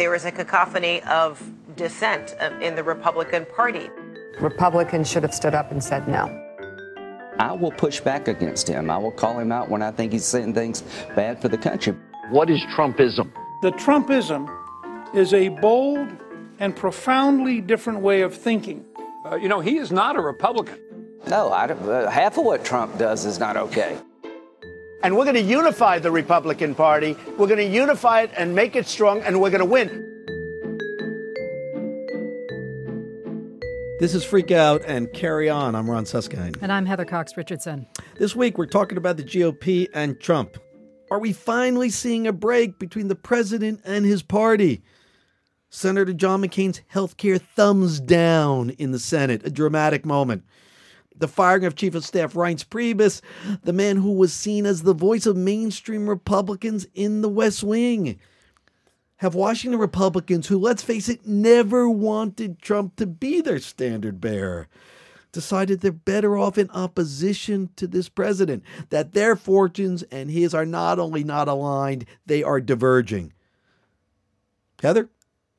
There is a cacophony of dissent uh, in the Republican Party. Republicans should have stood up and said no. I will push back against him. I will call him out when I think he's saying things bad for the country. What is Trumpism? The Trumpism is a bold and profoundly different way of thinking. Uh, you know, he is not a Republican. No, I, uh, half of what Trump does is not okay. And we're going to unify the Republican Party. We're going to unify it and make it strong, and we're going to win. This is Freak Out and Carry On. I'm Ron Suskind. And I'm Heather Cox Richardson. This week, we're talking about the GOP and Trump. Are we finally seeing a break between the president and his party? Senator John McCain's healthcare thumbs down in the Senate, a dramatic moment. The firing of Chief of Staff Reince Priebus, the man who was seen as the voice of mainstream Republicans in the West Wing have Washington Republicans who, let's face it, never wanted Trump to be their standard bearer, decided they're better off in opposition to this president, that their fortunes and his are not only not aligned, they are diverging. Heather?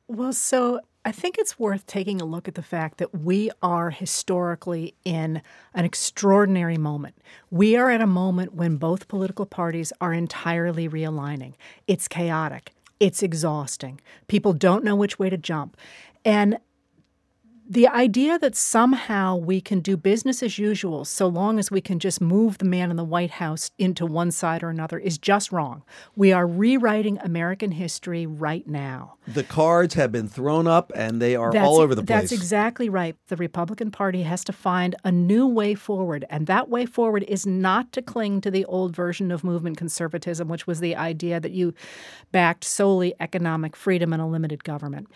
Well, so I think it's worth taking a look at the fact that we are historically in an extraordinary moment. We are at a moment when both political parties are entirely realigning. It's chaotic. It's exhausting. People don't know which way to jump. And the idea that somehow we can do business as usual so long as we can just move the man in the White House into one side or another is just wrong. We are rewriting American history right now. The cards have been thrown up and they are that's, all over the place. That's exactly right. The Republican Party has to find a new way forward. And that way forward is not to cling to the old version of movement conservatism, which was the idea that you backed solely economic freedom and a limited government.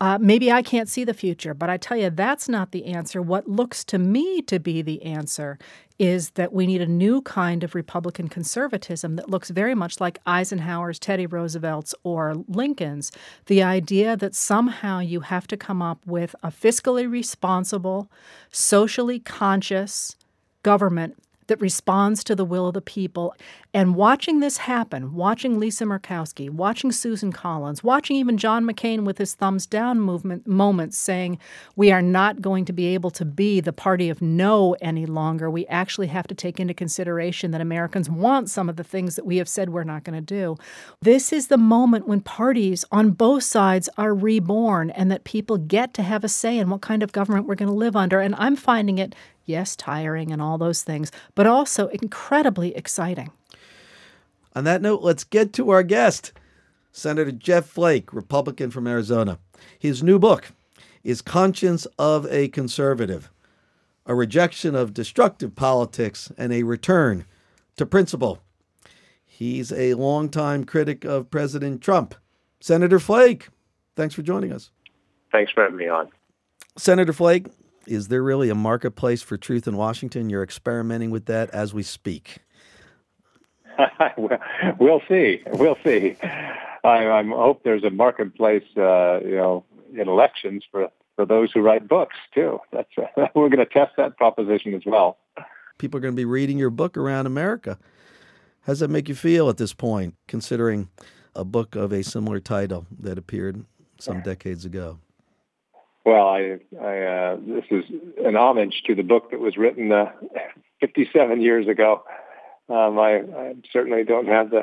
Uh, maybe I can't see the future, but I tell you, that's not the answer. What looks to me to be the answer is that we need a new kind of Republican conservatism that looks very much like Eisenhower's, Teddy Roosevelt's, or Lincoln's. The idea that somehow you have to come up with a fiscally responsible, socially conscious government that responds to the will of the people. And watching this happen, watching Lisa Murkowski, watching Susan Collins, watching even John McCain with his thumbs down movement moments saying, we are not going to be able to be the party of no any longer. We actually have to take into consideration that Americans want some of the things that we have said we're not going to do. This is the moment when parties on both sides are reborn and that people get to have a say in what kind of government we're going to live under. And I'm finding it yes, tiring and all those things, but also incredibly exciting. On that note, let's get to our guest, Senator Jeff Flake, Republican from Arizona. His new book is Conscience of a Conservative A Rejection of Destructive Politics and a Return to Principle. He's a longtime critic of President Trump. Senator Flake, thanks for joining us. Thanks for having me on. Senator Flake, is there really a marketplace for truth in Washington? You're experimenting with that as we speak. we'll see. We'll see. I, I hope there's a marketplace, uh, you know, in elections for for those who write books too. That's uh, we're going to test that proposition as well. People are going to be reading your book around America. How does that make you feel at this point, considering a book of a similar title that appeared some decades ago? Well, I, I uh, this is an homage to the book that was written uh, 57 years ago. Um, I, I certainly don't have the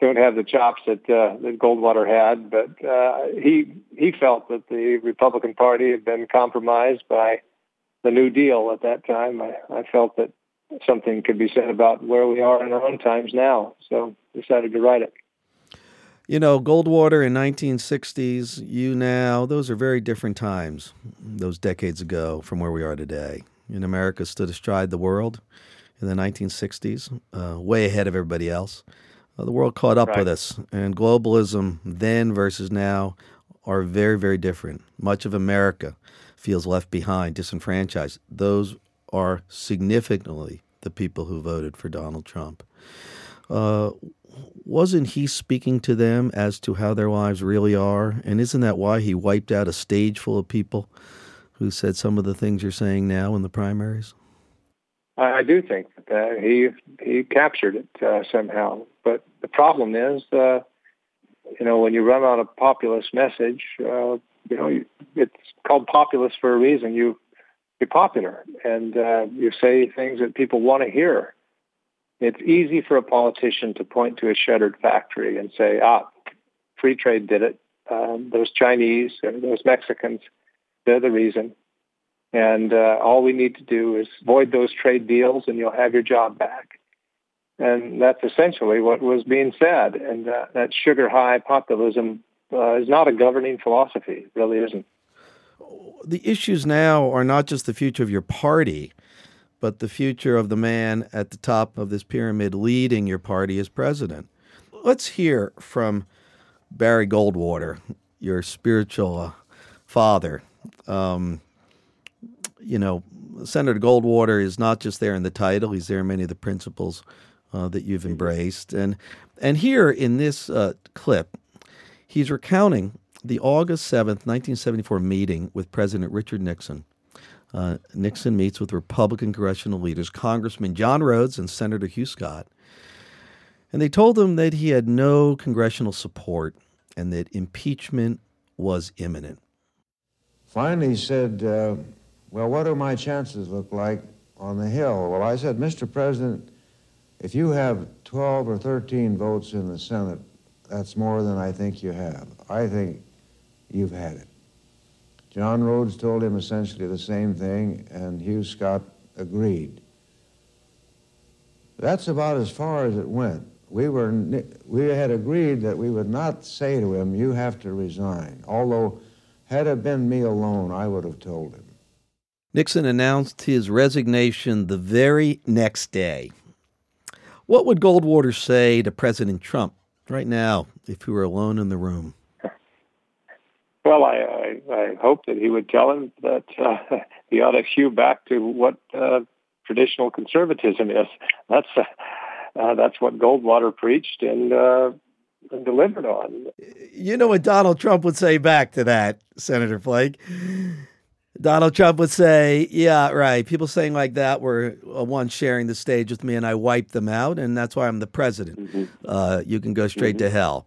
don't have the chops that uh, that Goldwater had, but uh, he he felt that the Republican Party had been compromised by the New Deal at that time. I, I felt that something could be said about where we are in our own times now, so decided to write it. You know, Goldwater in 1960s, you now, those are very different times, those decades ago from where we are today. In America stood astride the world in the 1960s, uh, way ahead of everybody else. Uh, the world caught up right. with us, and globalism then versus now are very, very different. Much of America feels left behind, disenfranchised. Those are significantly the people who voted for Donald Trump. Uh, wasn't he speaking to them as to how their lives really are? And isn't that why he wiped out a stage full of people who said some of the things you're saying now in the primaries? I do think that he he captured it uh, somehow, but the problem is uh, you know, when you run on a populist message, uh, you know, it's called populist for a reason. You you're popular and uh, you say things that people want to hear. It's easy for a politician to point to a shuttered factory and say, "Ah, free trade did it. Um, those Chinese, those Mexicans, they're the reason." And uh, all we need to do is void those trade deals, and you'll have your job back. And that's essentially what was being said. And uh, that sugar high populism uh, is not a governing philosophy. It really isn't. The issues now are not just the future of your party, but the future of the man at the top of this pyramid leading your party as president. Let's hear from Barry Goldwater, your spiritual uh, father. Um, you know, Senator Goldwater is not just there in the title; he's there in many of the principles uh, that you've embraced. And and here in this uh, clip, he's recounting the August seventh, nineteen seventy four meeting with President Richard Nixon. Uh, Nixon meets with Republican congressional leaders, Congressman John Rhodes and Senator Hugh Scott, and they told him that he had no congressional support and that impeachment was imminent. Finally, he said, uh, "Well, what do my chances look like on the Hill?" Well, I said, "Mr. President, if you have 12 or 13 votes in the Senate, that's more than I think you have. I think you've had it. John Rhodes told him essentially the same thing, and Hugh Scott agreed. That's about as far as it went. We, were, we had agreed that we would not say to him, You have to resign. Although, had it been me alone, I would have told him. Nixon announced his resignation the very next day. What would Goldwater say to President Trump right now if he were alone in the room? Well, I, I, I hope that he would tell him that uh, he ought to hew back to what uh, traditional conservatism is. That's uh, uh, that's what Goldwater preached and, uh, and delivered on. You know what Donald Trump would say back to that, Senator Flake? Donald Trump would say, "Yeah, right. People saying like that were uh, once sharing the stage with me, and I wiped them out, and that's why I'm the president. Mm-hmm. Uh, you can go straight mm-hmm. to hell."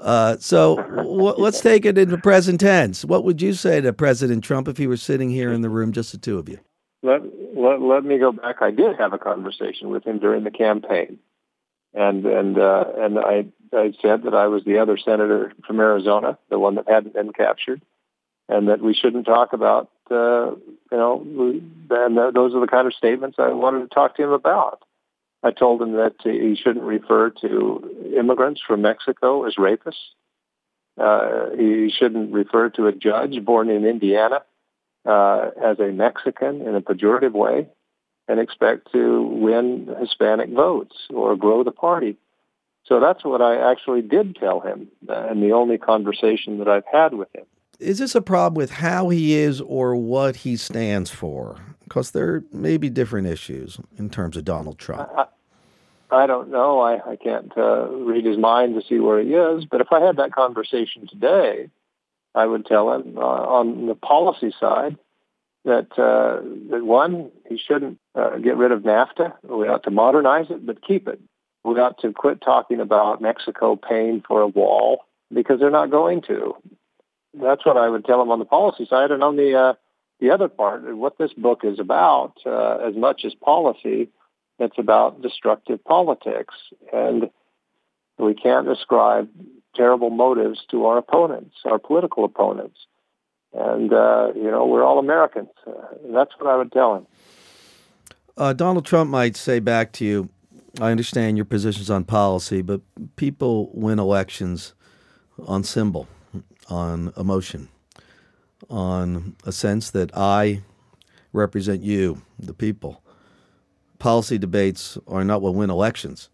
Uh, so w- let's take it into present tense. What would you say to President Trump if he were sitting here in the room, just the two of you? Let let, let me go back. I did have a conversation with him during the campaign, and and uh, and I I said that I was the other senator from Arizona, the one that hadn't been captured, and that we shouldn't talk about uh, you know, and those are the kind of statements I wanted to talk to him about. I told him that he shouldn't refer to immigrants from Mexico as rapists. Uh, he shouldn't refer to a judge born in Indiana uh, as a Mexican in a pejorative way and expect to win Hispanic votes or grow the party. So that's what I actually did tell him, and the only conversation that I've had with him is this a problem with how he is or what he stands for? Because there may be different issues in terms of Donald Trump. I, I don't know. I, I can't uh, read his mind to see where he is. But if I had that conversation today, I would tell him uh, on the policy side that uh, that one, he shouldn't uh, get rid of NAFTA. We ought to modernize it, but keep it. We ought to quit talking about Mexico paying for a wall because they're not going to that's what I would tell them on the policy side. And on the uh, the other part, what this book is about, uh, as much as policy, it's about destructive politics, and we can't ascribe terrible motives to our opponents, our political opponents. And uh, you know, we're all Americans. Uh, that's what I would tell him. Uh, Donald Trump might say back to you, "I understand your positions on policy, but people win elections on symbol." On emotion, on a sense that I represent you, the people. Policy debates are not what win elections.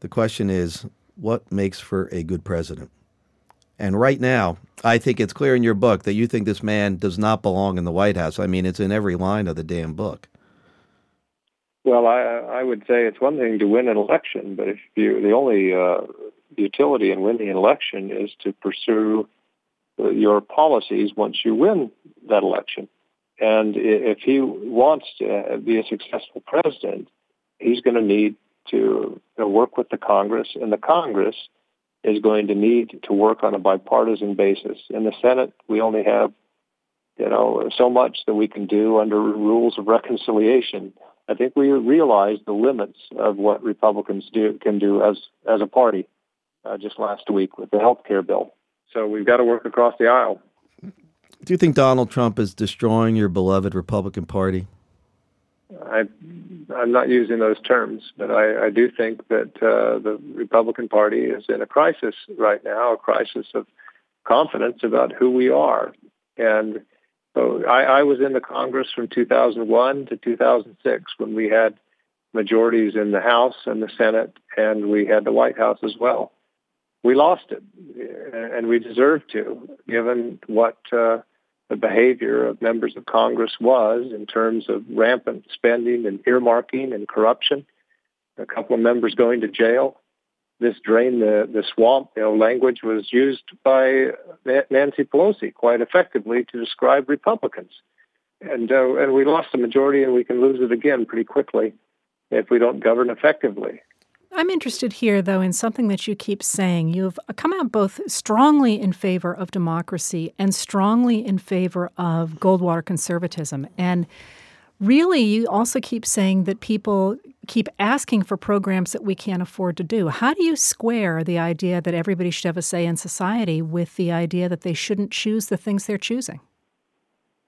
The question is, what makes for a good president? And right now, I think it's clear in your book that you think this man does not belong in the White House. I mean, it's in every line of the damn book. Well, I, I would say it's one thing to win an election, but if you the only uh, utility in winning an election is to pursue your policies once you win that election. And if he wants to be a successful president, he's going to need to work with the Congress, and the Congress is going to need to work on a bipartisan basis. In the Senate, we only have, you know, so much that we can do under rules of reconciliation. I think we realize the limits of what Republicans do can do as as a party. Uh, just last week with the health care bill, so we've got to work across the aisle. Do you think Donald Trump is destroying your beloved Republican Party? I, I'm not using those terms, but I, I do think that uh, the Republican Party is in a crisis right now, a crisis of confidence about who we are. And so I, I was in the Congress from 2001 to 2006 when we had majorities in the House and the Senate, and we had the White House as well. We lost it, and we deserved to, given what uh, the behavior of members of Congress was in terms of rampant spending and earmarking and corruption. A couple of members going to jail. This drain the, the swamp, you know, language was used by Nancy Pelosi quite effectively to describe Republicans. And, uh, and we lost the majority and we can lose it again pretty quickly if we don't govern effectively. I'm interested here, though, in something that you keep saying. You've come out both strongly in favor of democracy and strongly in favor of Goldwater conservatism. And really, you also keep saying that people keep asking for programs that we can't afford to do. How do you square the idea that everybody should have a say in society with the idea that they shouldn't choose the things they're choosing?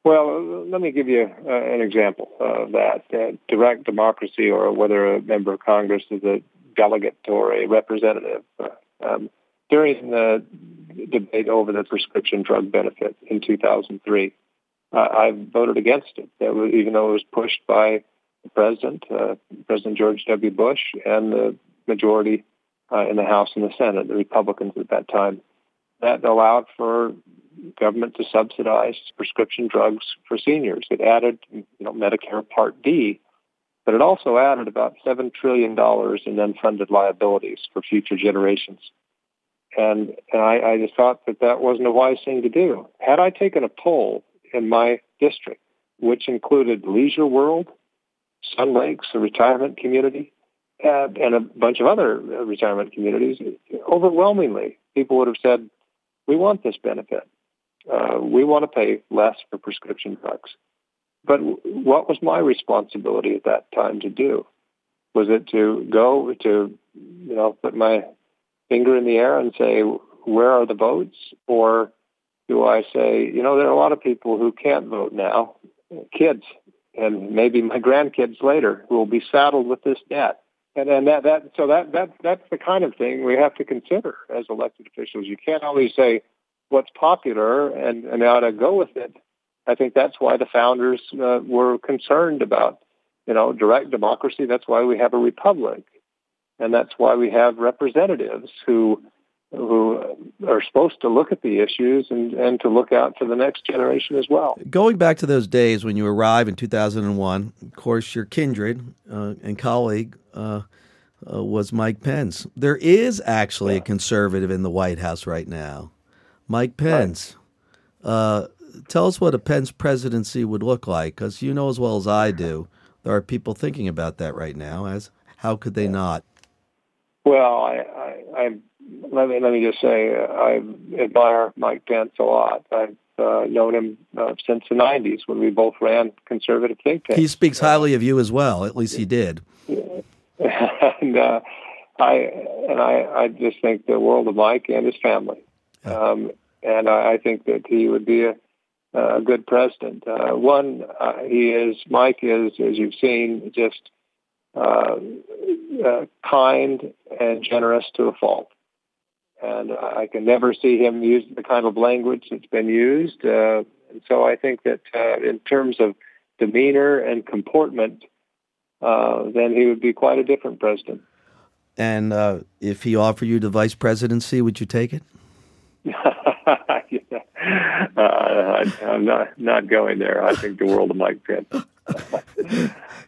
Well, let me give you uh, an example of that. Uh, direct democracy, or whether a member of Congress is a delegate or a representative. Um, during the debate over the prescription drug benefit in 2003, uh, I voted against it, was, even though it was pushed by the president, uh, President George W. Bush, and the majority uh, in the House and the Senate, the Republicans at that time. That allowed for government to subsidize prescription drugs for seniors. It added, you know, Medicare Part D but it also added about $7 trillion in unfunded liabilities for future generations. And, and I, I just thought that that wasn't a wise thing to do. Had I taken a poll in my district, which included Leisure World, Sun Lakes, a retirement community, and, and a bunch of other retirement communities, overwhelmingly, people would have said, we want this benefit. Uh, we want to pay less for prescription drugs. But what was my responsibility at that time to do? Was it to go to, you know, put my finger in the air and say, where are the votes? Or do I say, you know, there are a lot of people who can't vote now, kids, and maybe my grandkids later who will be saddled with this debt. And then that, that, so that, that, that's the kind of thing we have to consider as elected officials. You can't always say what's popular and, and ought to go with it. I think that's why the founders uh, were concerned about, you know, direct democracy. That's why we have a republic, and that's why we have representatives who who are supposed to look at the issues and, and to look out for the next generation as well. Going back to those days when you arrived in 2001, of course, your kindred uh, and colleague uh, uh, was Mike Pence. There is actually yeah. a conservative in the White House right now, Mike Pence. Right. Tell us what a Pence presidency would look like, because you know as well as I do, there are people thinking about that right now. As how could they not? Well, I, I, I let me let me just say uh, I admire Mike Pence a lot. I've uh, known him uh, since the '90s when we both ran conservative think tanks. He speaks highly of you as well. At least he did. and uh, I and I, I just think the world of Mike and his family. Um, and I, I think that he would be a a good president. Uh, one, uh, he is Mike is, as you've seen, just uh, uh, kind and generous to a fault. And I can never see him use the kind of language that's been used. Uh, and so I think that uh, in terms of demeanor and comportment, then he would be quite a different president. And if he offered you the vice presidency, would you take it? uh, I, am not not going there. I think the world of Mike Pence.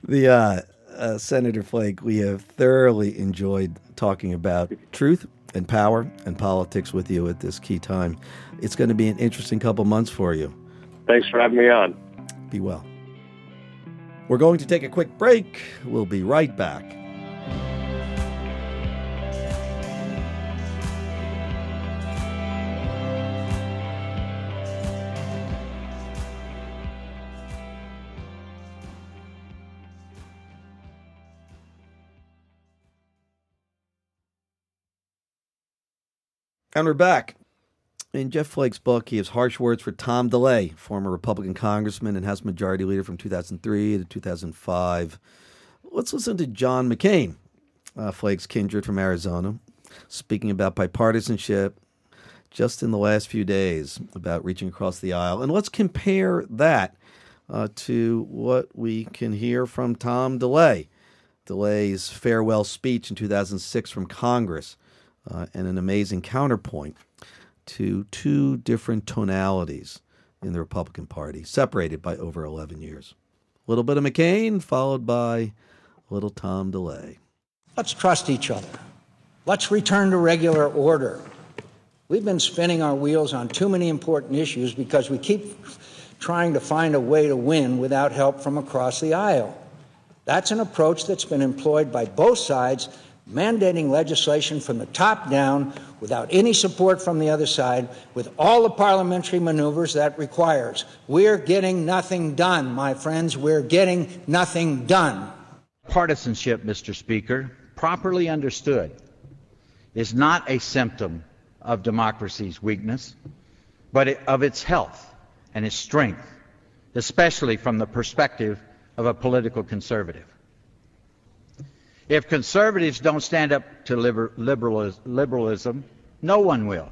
the uh, uh, Senator Flake, we have thoroughly enjoyed talking about truth and power and politics with you at this key time. It's going to be an interesting couple months for you. Thanks for having me on. Be well. We're going to take a quick break. We'll be right back. And we're back. In Jeff Flake's book, he has harsh words for Tom DeLay, former Republican congressman and House Majority Leader from 2003 to 2005. Let's listen to John McCain, uh, Flake's kindred from Arizona, speaking about bipartisanship just in the last few days about reaching across the aisle. And let's compare that uh, to what we can hear from Tom DeLay. DeLay's farewell speech in 2006 from Congress, uh, and an amazing counterpoint to two different tonalities in the Republican Party, separated by over 11 years. A little bit of McCain, followed by a little Tom DeLay. Let's trust each other. Let's return to regular order. We've been spinning our wheels on too many important issues because we keep trying to find a way to win without help from across the aisle. That's an approach that's been employed by both sides, mandating legislation from the top down without any support from the other side, with all the parliamentary maneuvers that requires. We're getting nothing done, my friends. We're getting nothing done. Partisanship, Mr. Speaker, properly understood, is not a symptom of democracy's weakness, but of its health and its strength, especially from the perspective of a political conservative. If conservatives don't stand up to liber- liberalism, no one will.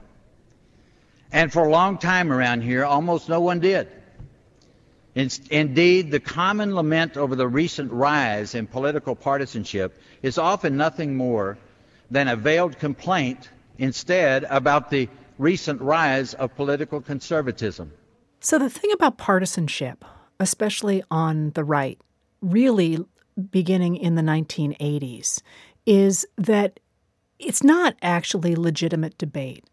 And for a long time around here, almost no one did. Indeed, the common lament over the recent rise in political partisanship is often nothing more than a veiled complaint instead about the recent rise of political conservatism. So, the thing about partisanship, especially on the right, really beginning in the 1980s, is that it's not actually legitimate debate.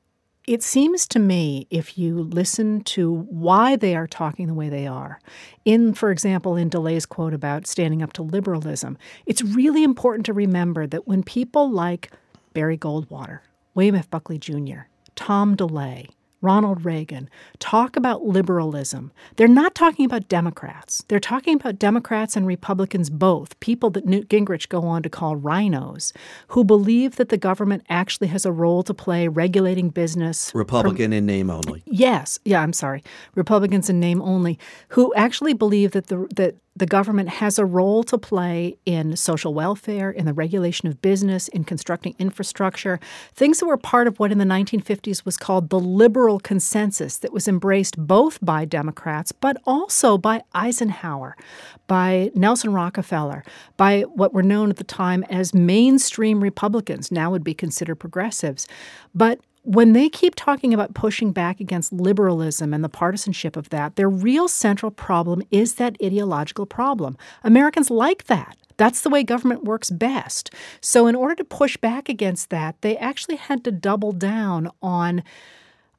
It seems to me, if you listen to why they are talking the way they are, in, for example, in DeLay's quote about standing up to liberalism, it's really important to remember that when people like Barry Goldwater, William F. Buckley Jr., Tom DeLay, Ronald Reagan talk about liberalism, they're not talking about Democrats. They're talking about Democrats and Republicans both, people that Newt Gingrich go on to call rhinos, who believe that the government actually has a role to play regulating business. Republican in name only. Yes. Yeah, I'm sorry. Republicans in name only, who actually believe that the that the government has a role to play in social welfare, in the regulation of business, in constructing infrastructure, things that were part of what in the 1950s was called the liberal consensus that was embraced both by Democrats but also by Eisenhower, by Nelson Rockefeller, by what were known at the time as mainstream Republicans, now would be considered progressives. But when they keep talking about pushing back against liberalism and the partisanship of that, their real central problem is that ideological problem. Americans like that. That's the way government works best. So, in order to push back against that, they actually had to double down on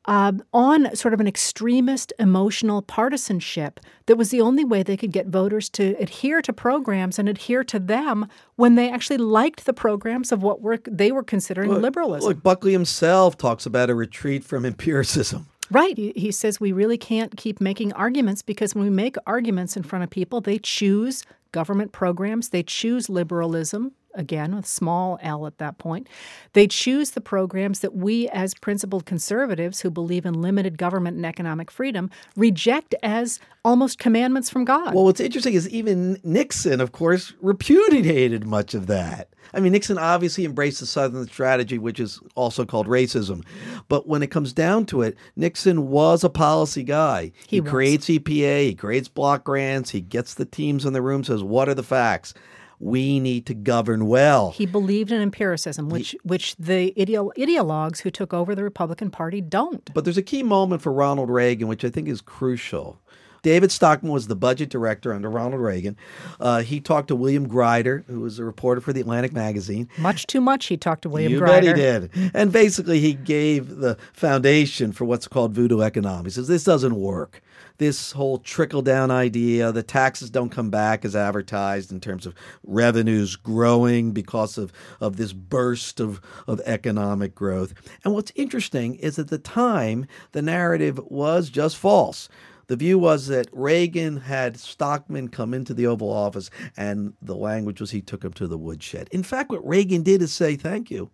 uh, on sort of an extremist emotional partisanship that was the only way they could get voters to adhere to programs and adhere to them when they actually liked the programs of what were, they were considering look, liberalism. Look, Buckley himself talks about a retreat from empiricism. Right. He, he says we really can't keep making arguments because when we make arguments in front of people, they choose government programs, they choose liberalism, again with small l at that point. They choose the programs that we as principled conservatives who believe in limited government and economic freedom reject as almost commandments from god. Well what's interesting is even nixon of course repudiated much of that. I mean nixon obviously embraced the southern strategy which is also called racism. But when it comes down to it nixon was a policy guy. He, he creates epa he creates block grants he gets the teams in the room says what are the facts we need to govern well. He believed in empiricism, which he, which the ideolo- ideologues who took over the Republican Party don't. But there's a key moment for Ronald Reagan, which I think is crucial. David Stockman was the budget director under Ronald Reagan. Uh, he talked to William Greider, who was a reporter for the Atlantic magazine. Much too much he talked to William you Greider. bet he did. And basically, he gave the foundation for what's called voodoo economics. He says this doesn't work this whole trickle down idea. The taxes don't come back as advertised in terms of revenues growing because of, of this burst of, of economic growth. And what's interesting is at the time, the narrative was just false. The view was that Reagan had Stockman come into the Oval Office, and the language was he took him to the woodshed. In fact, what Reagan did is say, Thank you.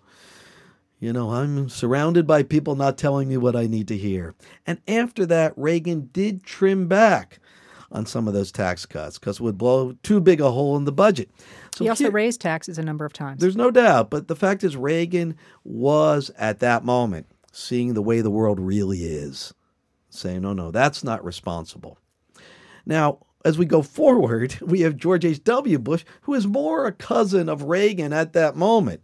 You know, I'm surrounded by people not telling me what I need to hear. And after that, Reagan did trim back on some of those tax cuts because it would blow too big a hole in the budget. So he also here, raised taxes a number of times. There's no doubt. But the fact is, Reagan was at that moment seeing the way the world really is, saying, no, no, that's not responsible. Now, as we go forward, we have George H.W. Bush, who is more a cousin of Reagan at that moment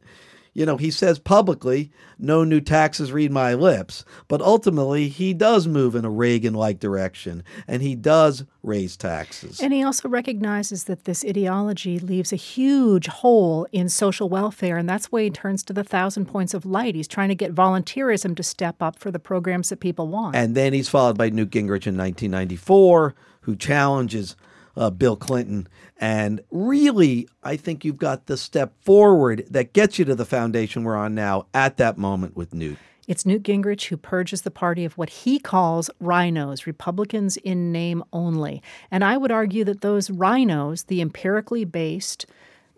you know, he says publicly, no new taxes read my lips. But ultimately, he does move in a Reagan like direction and he does raise taxes. And he also recognizes that this ideology leaves a huge hole in social welfare. And that's why he turns to the thousand points of light. He's trying to get volunteerism to step up for the programs that people want. And then he's followed by Newt Gingrich in 1994, who challenges uh, Bill Clinton. And really, I think you've got the step forward that gets you to the foundation we're on now at that moment with Newt. It's Newt Gingrich who purges the party of what he calls rhinos, Republicans in name only. And I would argue that those rhinos, the empirically based,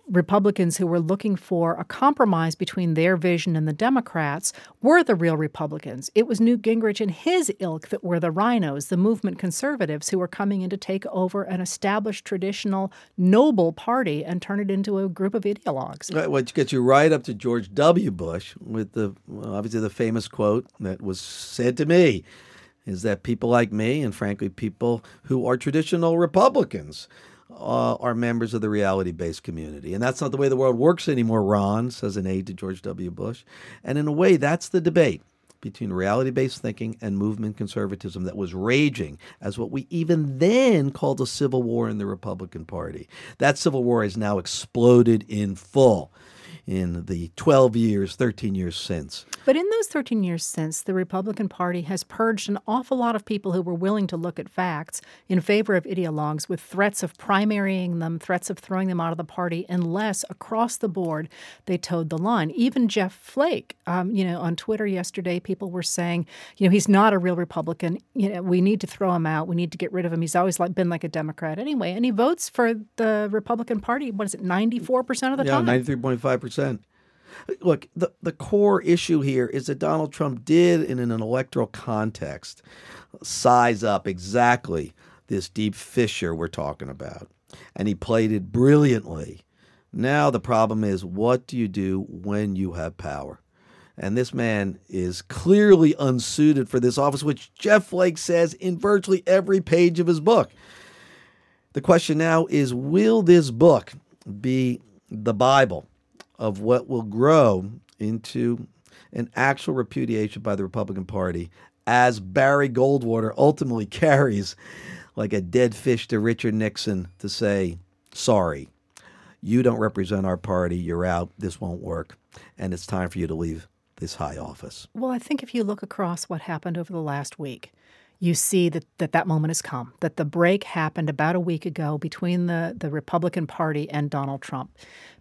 Republicans who were looking for a compromise between their vision and the Democrats were the real Republicans. It was Newt Gingrich and his ilk that were the rhinos, the movement conservatives, who were coming in to take over an established, traditional, noble party and turn it into a group of ideologues. Which gets you right up to George W. Bush with the obviously the famous quote that was said to me is that people like me, and frankly, people who are traditional Republicans, uh, are members of the reality based community. And that's not the way the world works anymore, Ron, says an aide to George W. Bush. And in a way, that's the debate between reality based thinking and movement conservatism that was raging as what we even then called a civil war in the Republican Party. That civil war has now exploded in full in the 12 years, 13 years since. But in those 13 years since, the Republican Party has purged an awful lot of people who were willing to look at facts in favor of ideologues with threats of primarying them, threats of throwing them out of the party, unless across the board they toed the line. Even Jeff Flake, um, you know, on Twitter yesterday, people were saying, you know, he's not a real Republican. You know, we need to throw him out. We need to get rid of him. He's always like, been like a Democrat anyway. And he votes for the Republican Party, what is it, 94% of the time? yeah, time? Yeah, 93.5%. Look, the, the core issue here is that Donald Trump did, in an electoral context, size up exactly this deep fissure we're talking about. And he played it brilliantly. Now the problem is what do you do when you have power? And this man is clearly unsuited for this office, which Jeff Flake says in virtually every page of his book. The question now is will this book be the Bible of what will grow into an actual repudiation by the Republican Party as Barry Goldwater ultimately carries like a dead fish to Richard Nixon to say, sorry, you don't represent our party, you're out, this won't work, and it's time for you to leave this high office. Well, I think if you look across what happened over the last week, you see that, that that moment has come, that the break happened about a week ago between the, the Republican Party and Donald Trump.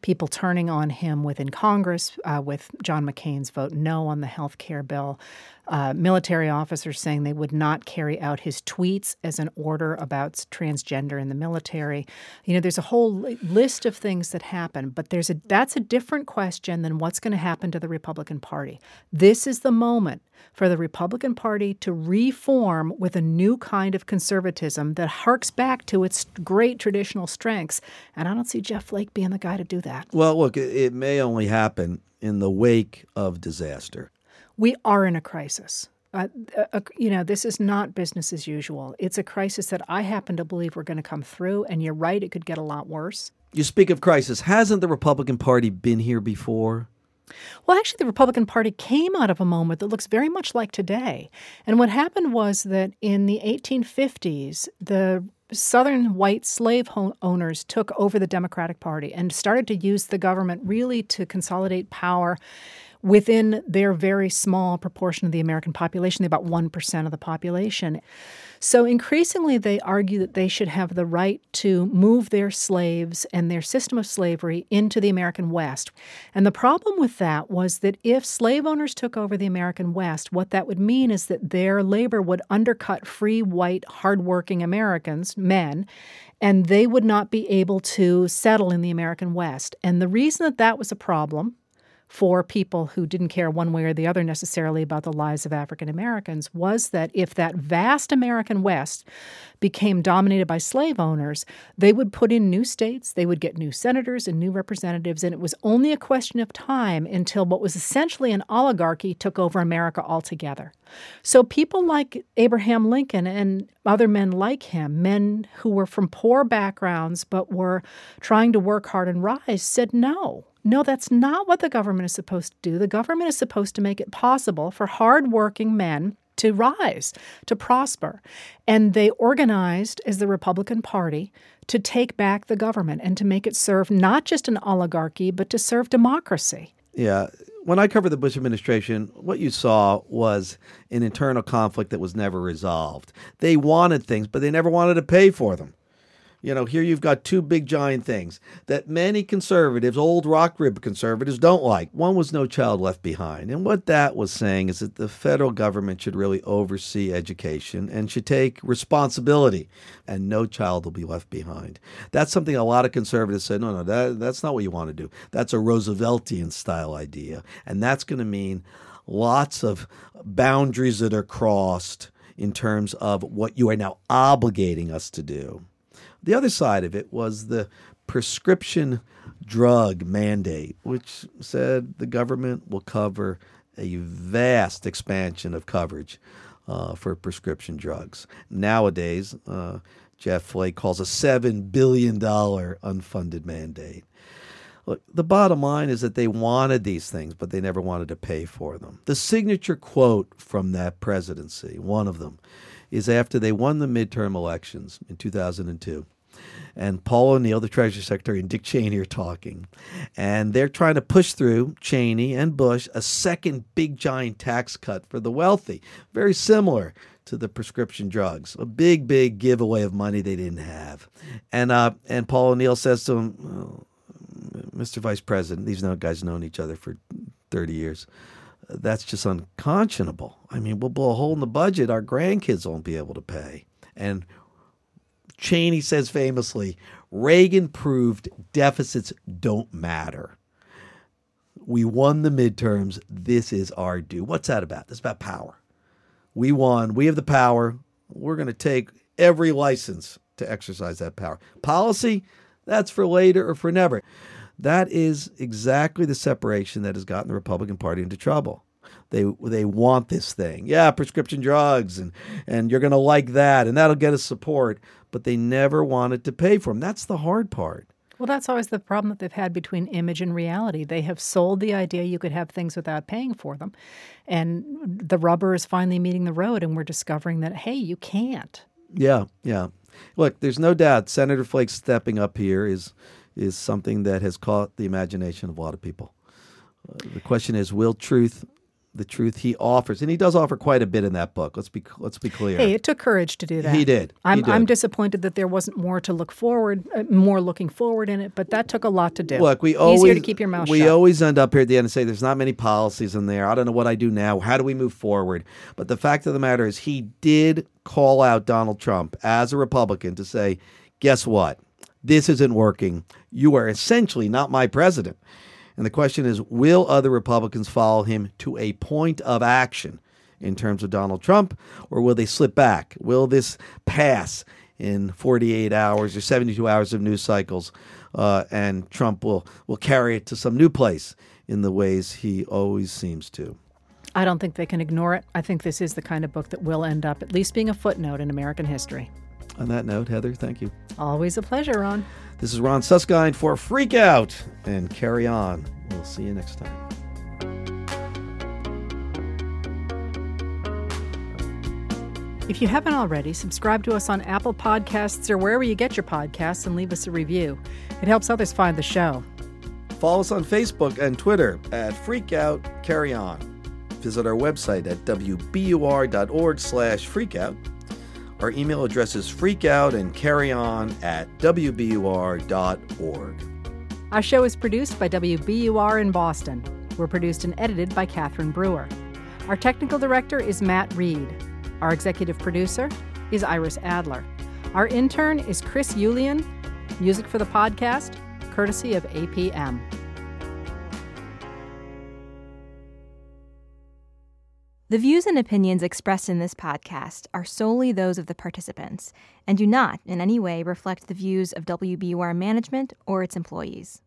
People turning on him within Congress, uh, with John McCain's vote no on the health care bill, uh, military officers saying they would not carry out his tweets as an order about transgender in the military. You know, there's a whole list of things that happen, but there's a that's a different question than what's going to happen to the Republican Party. This is the moment for the Republican Party to reform with a new kind of conservatism that harks back to its great traditional strengths. And I don't see Jeff Flake being the guy to do that. Well, look, it may only happen in the wake of disaster. We are in a crisis. Uh, uh, you know, this is not business as usual. It's a crisis that I happen to believe we're going to come through. And you're right, it could get a lot worse. You speak of crisis. Hasn't the Republican Party been here before? Well, actually, the Republican Party came out of a moment that looks very much like today. And what happened was that in the 1850s, the Southern white slave owners took over the Democratic Party and started to use the government really to consolidate power within their very small proportion of the American population, about 1% of the population. So increasingly, they argue that they should have the right to move their slaves and their system of slavery into the American West. And the problem with that was that if slave owners took over the American West, what that would mean is that their labor would undercut free, white, hardworking Americans, men, and they would not be able to settle in the American West. And the reason that that was a problem for people who didn't care one way or the other necessarily about the lives of African Americans was that if that vast American West became dominated by slave owners, they would put in new states, they would get new senators and new representatives, and it was only a question of time until what was essentially an oligarchy took over America altogether. So people like Abraham Lincoln and other men like him, men who were from poor backgrounds but were trying to work hard and rise, said no. No, that's not what the government is supposed to do. The government is supposed to make it possible for hardworking men to rise, to prosper. And they organized as the Republican Party to take back the government and to make it serve not just an oligarchy, but to serve democracy. Yeah. When I covered the Bush administration, what you saw was an internal conflict that was never resolved. They wanted things, but they never wanted to pay for them. You know, here you've got two big giant things that many conservatives, old rock rib conservatives, don't like. One was No Child Left Behind. And what that was saying is that the federal government should really oversee education and should take responsibility, and no child will be left behind. That's something a lot of conservatives said, no, no, that, that's not what you want to do. That's a Rooseveltian style idea. And that's going to mean lots of boundaries that are crossed in terms of what you are now obligating us to do. The other side of it was the prescription drug mandate, which said the government will cover a vast expansion of coverage uh, for prescription drugs. Nowadays, uh, Jeff Flake calls a $7 billion unfunded mandate. Look, the bottom line is that they wanted these things, but they never wanted to pay for them. The signature quote from that presidency, one of them, is after they won the midterm elections in 2002 and Paul O'Neill, the Treasury Secretary, and Dick Cheney are talking. And they're trying to push through, Cheney and Bush, a second big giant tax cut for the wealthy. Very similar to the prescription drugs. A big, big giveaway of money they didn't have. And uh, and Paul O'Neill says to him, oh, Mr. Vice President, these guys known each other for 30 years. That's just unconscionable. I mean, we'll blow a hole in the budget our grandkids won't be able to pay. And Cheney says famously Reagan proved deficits don't matter. We won the midterms. This is our due. What's that about? This about power. We won. We have the power. We're going to take every license to exercise that power. Policy, that's for later or for never. That is exactly the separation that has gotten the Republican Party into trouble. They they want this thing. Yeah, prescription drugs and and you're going to like that and that'll get us support, but they never wanted to pay for them. That's the hard part. Well, that's always the problem that they've had between image and reality. They have sold the idea you could have things without paying for them. And the rubber is finally meeting the road, and we're discovering that, hey, you can't. Yeah, yeah. Look, there's no doubt Senator Flake stepping up here is is something that has caught the imagination of a lot of people. Uh, the question is, will truth the truth he offers, and he does offer quite a bit in that book. Let's be let's be clear. Hey, it took courage to do that. He did. I'm he did. I'm disappointed that there wasn't more to look forward, uh, more looking forward in it. But that took a lot to do. Look, we easier always to keep your mouth we shut. always end up here at the end and say there's not many policies in there. I don't know what I do now. How do we move forward? But the fact of the matter is, he did call out Donald Trump as a Republican to say, guess what? This isn't working. You are essentially not my president. And the question is will other Republicans follow him to a point of action in terms of Donald Trump, or will they slip back? Will this pass in 48 hours or 72 hours of news cycles, uh, and Trump will, will carry it to some new place in the ways he always seems to? I don't think they can ignore it. I think this is the kind of book that will end up at least being a footnote in American history. On that note, Heather, thank you. Always a pleasure, Ron. This is Ron Suskind for Freak Out and Carry On. We'll see you next time. If you haven't already, subscribe to us on Apple Podcasts or wherever you get your podcasts and leave us a review. It helps others find the show. Follow us on Facebook and Twitter at Freak Out Carry On. Visit our website at wbur.org slash freakout. Our email address is freakout and carry on at wbur.org. Our show is produced by WBUR in Boston. We're produced and edited by Catherine Brewer. Our technical director is Matt Reed. Our executive producer is Iris Adler. Our intern is Chris Yulian. Music for the podcast, courtesy of APM. The views and opinions expressed in this podcast are solely those of the participants and do not in any way reflect the views of WBUR management or its employees.